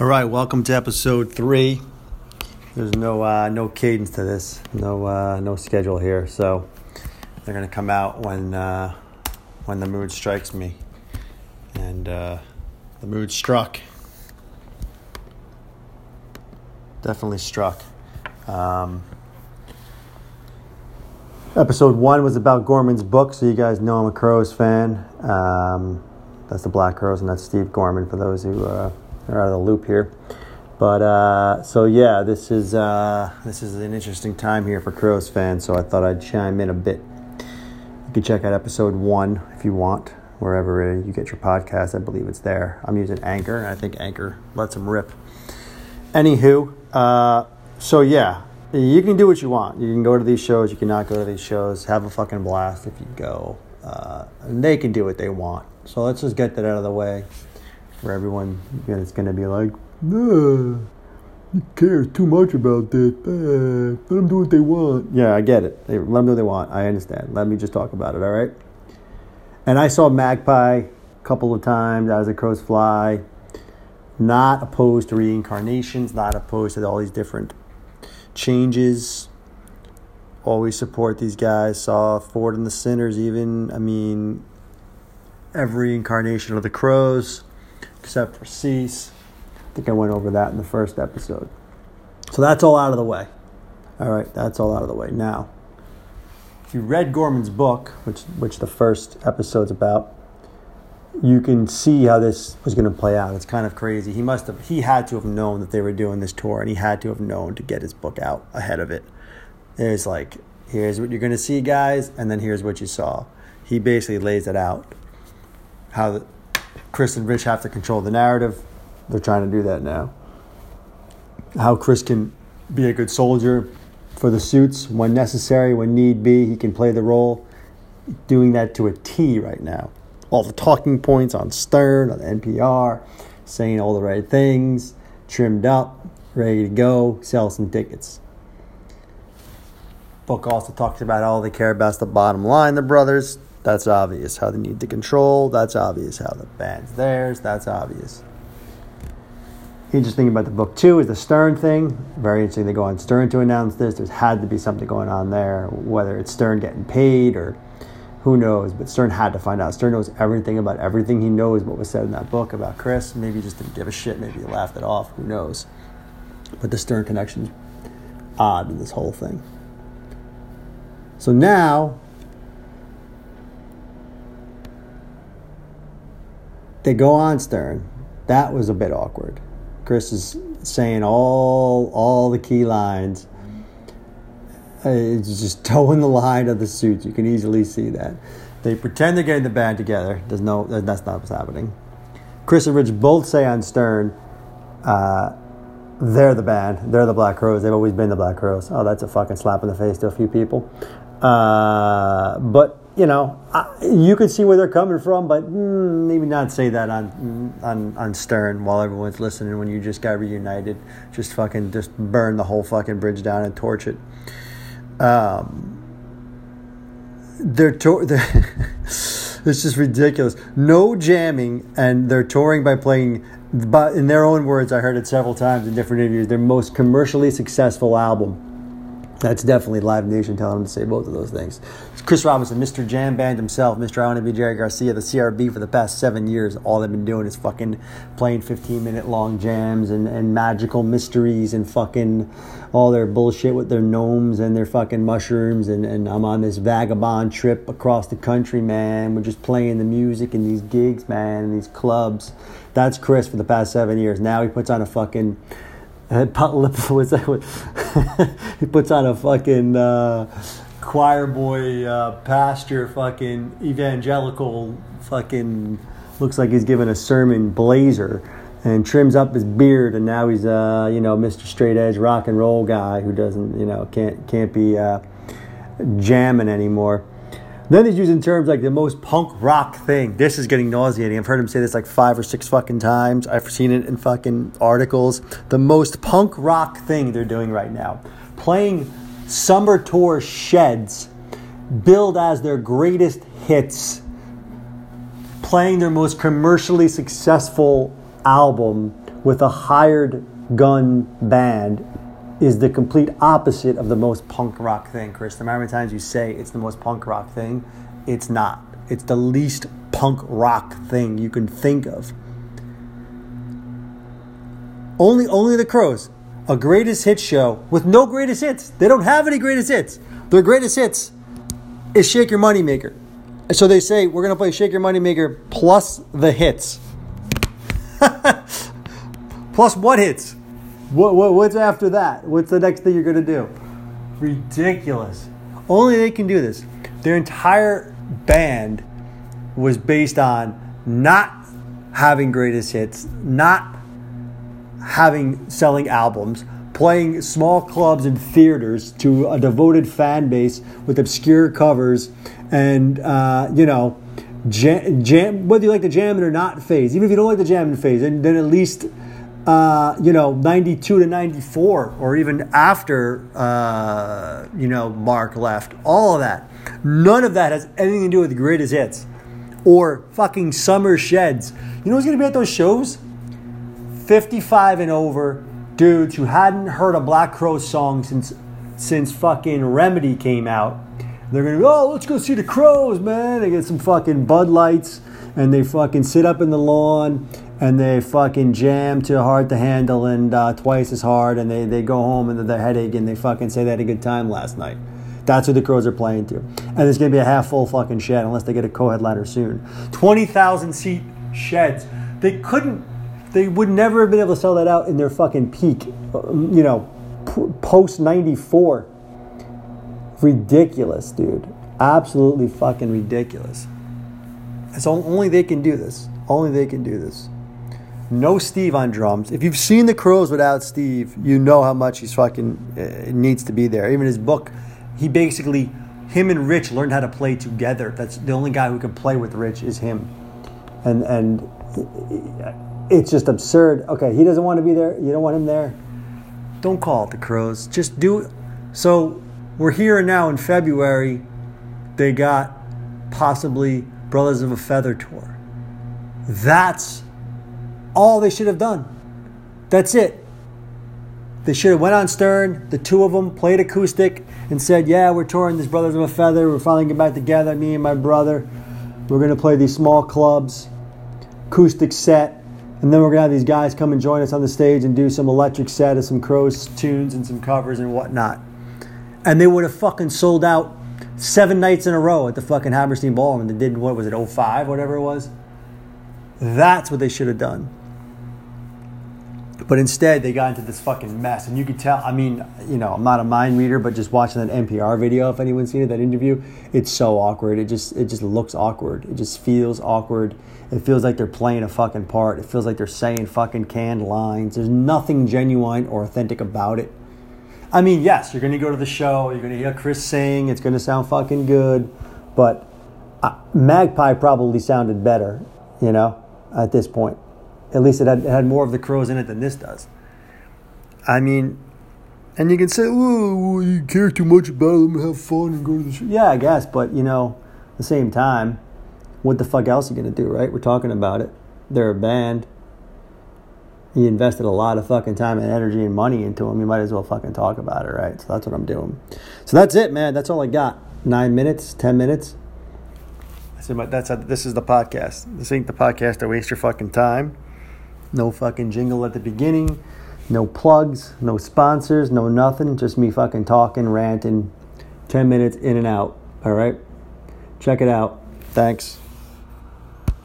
All right, welcome to episode three. There's no uh, no cadence to this, no uh, no schedule here, so they're gonna come out when uh, when the mood strikes me, and uh, the mood struck. Definitely struck. Um, episode one was about Gorman's book, so you guys know I'm a Crowes fan. Um, that's the Black Crowes, and that's Steve Gorman for those who are out of the loop here. But uh, so yeah, this is uh, this is an interesting time here for Crowes fans. So I thought I'd chime in a bit. You can check out episode one if you want, wherever you get your podcast. I believe it's there. I'm using Anchor, and I think Anchor lets them rip. Anywho, uh, so yeah, you can do what you want. You can go to these shows. You cannot go to these shows. Have a fucking blast if you go. Uh, and they can do what they want. So let's just get that out of the way for everyone that's going to be like, nah, he cares too much about this. Uh, let them do what they want. Yeah, I get it. They, let them do what they want. I understand. Let me just talk about it, all right? And I saw Magpie a couple of times as the crows fly. Not opposed to reincarnations, not opposed to all these different changes. Always support these guys. Saw Ford and the Sinners, even. I mean, every incarnation of the Crowes except for Cease. I think I went over that in the first episode. So that's all out of the way. All right, that's all out of the way. Now, if you read Gorman's book, which which the first episode's about, you can see how this was going to play out. It's kind of crazy. He must have he had to have known that they were doing this tour, and he had to have known to get his book out ahead of it. There's like, here's what you're going to see, guys, and then here's what you saw. He basically lays it out. How Chris and Rich have to control the narrative. They're trying to do that now. How Chris can be a good soldier for the suits when necessary, when need be, he can play the role. Doing that to a T right now. All the talking points on Stern, on NPR, saying all the right things, trimmed up, ready to go, sell some tickets. Book also talks about all they care about is the bottom line, the brothers. That's obvious. How they need to control. That's obvious. How the band's theirs. That's obvious. Interesting about the book too is the Stern thing. Very interesting. They go on Stern to announce this. There's had to be something going on there, whether it's Stern getting paid or who knows. But Stern had to find out. Stern knows everything about everything. He knows what was said in that book about Chris. Maybe he just didn't give a shit. Maybe he laughed it off. Who knows? But the Stern connection's odd in this whole thing. So now they go on Stern. That was a bit awkward. Chris is saying all all the key lines. Uh, it's just towing the line of the suits. You can easily see that. They pretend they're getting the band together. There's no, that's not what's happening. Chris and Rich both say on Stern, uh, they're the band. They're the Black Crowes. They've always been the Black Crowes. Oh, that's a fucking slap in the face to a few people. Uh, but you know, I, you could see where they're coming from, but mm, maybe not say that on on on Stern while everyone's listening. When you just got reunited, just fucking just burn the whole fucking bridge down and torch it. Um, they're, to- they're it's just ridiculous. No jamming, and they're touring by playing. But in their own words, I heard it several times in different interviews. Their most commercially successful album that's definitely Live Nation telling him to say both of those things. Chris Robinson, Mr. Jam Band himself, Mr. I Want to Be Jerry Garcia, the CRB for the past seven years. All they've been doing is fucking playing 15 minute long jams and, and magical mysteries and fucking all their bullshit with their gnomes and their fucking mushrooms. And, and I'm on this vagabond trip across the country, man. We're just playing the music and these gigs, man, and these clubs. That's Chris for the past seven years. Now he puts on a fucking that? he puts on a fucking uh, choir boy uh, pastor, fucking evangelical, fucking looks like he's giving a sermon blazer, and trims up his beard, and now he's uh, you know Mr. Straight Edge rock and roll guy who doesn't you know can't can't be uh, jamming anymore. Then he's using terms like the most punk rock thing. This is getting nauseating. I've heard him say this like five or six fucking times. I've seen it in fucking articles. The most punk rock thing they're doing right now. Playing summer tour sheds, billed as their greatest hits, playing their most commercially successful album with a hired gun band is the complete opposite of the most punk rock thing, Chris. The amount of times you say it's the most punk rock thing, it's not. It's the least punk rock thing you can think of. Only only the Crowes, a greatest hits show with no greatest hits. They don't have any greatest hits. Their greatest hits is Shake Your Money Maker. So they say we're gonna play Shake Your Money Maker plus the hits. plus what hits? What, what, what's after that? What's the next thing you're gonna do? Ridiculous. Only they can do this. Their entire band was based on not having greatest hits, not having selling albums, playing small clubs and theaters to a devoted fan base with obscure covers and uh, you know jam, jam whether you like the jamming or not phase even if you don't like the jamming phase then, then at least uh, you know 92 to 94 or even after uh, you know Marc left all of that none of that has anything to do with greatest hits or fucking summer sheds you know who's going to be at those shows 55 and over dudes who hadn't heard a Black Crow song since since fucking Remedy came out. They're gonna go, oh, let's go see the Crowes, man. They get some fucking Bud Lights and they fucking sit up in the lawn and they fucking jam too hard to handle and uh, twice as hard and they, they go home and they're headache and they fucking say they had a good time last night. That's who the Crowes are playing to. And it's going to be a half full fucking shed unless they get a co headliner soon. 20,000 seat sheds. They couldn't they would never have been able to sell that out in their fucking peak, um, you know, post 94. Ridiculous, dude. Absolutely fucking ridiculous. It's only they can do this. Only they can do this. No Steve on drums. If you've seen the Crowes without Steve, you know how much he's fucking uh, needs to be there. Even his book, he basically, him and Rich learned how to play together. That's the only guy who can play with Rich is him. And and it's just absurd. Okay, he doesn't want to be there. You don't want him there. Don't call it the Crowes. Just do it. So we're here now in February. They got possibly Brothers of a Feather tour. That's all they should have done. That's it. They should have went on Stern, the two of them played acoustic and said, "Yeah, we're touring this Brothers of a Feather. We're finally getting back together, me and my brother. We're to play these small clubs, acoustic set and then we're gonna have these guys come and join us on the stage and do some electric set of some Crowes tunes and some covers and whatnot. And they would have fucking sold out seven nights in a row at the fucking Hammerstein Ballroom. They did what was it, 05, whatever it was. That's what they should have done. But instead, they got into this fucking mess, and you could tell. I mean, you know, I'm not a mind reader, but just watching that NPR video, if anyone's seen it, that interview, it's so awkward. It just, it just looks awkward. It just feels awkward. It feels like they're playing a fucking part. It feels like they're saying fucking canned lines. There's nothing genuine or authentic about it. I mean, yes, you're gonna go to the show. You're gonna hear Chris sing. It's gonna sound fucking good, but uh, Magpie probably sounded better. You know, at this point. At least it had, it had more of the Crowes in it than this does. I mean, and you can say, oh, you care too much about them, have fun and go to the show. Yeah, I guess, but you know, at the same time, what the fuck else are you gonna do, right? We're talking about it. They're a band. You invested a lot of fucking time and energy and money into them. You might as well fucking talk about it, right? So that's what I'm doing. So that's it, man. That's all I got. Nine minutes, ten minutes. I said, that's a, this is the podcast. This ain't the podcast to waste your fucking time. No fucking jingle at the beginning. No plugs, no sponsors, no nothing. Just me fucking talking, ranting. 10 minutes in and out. All right? Check it out. Thanks.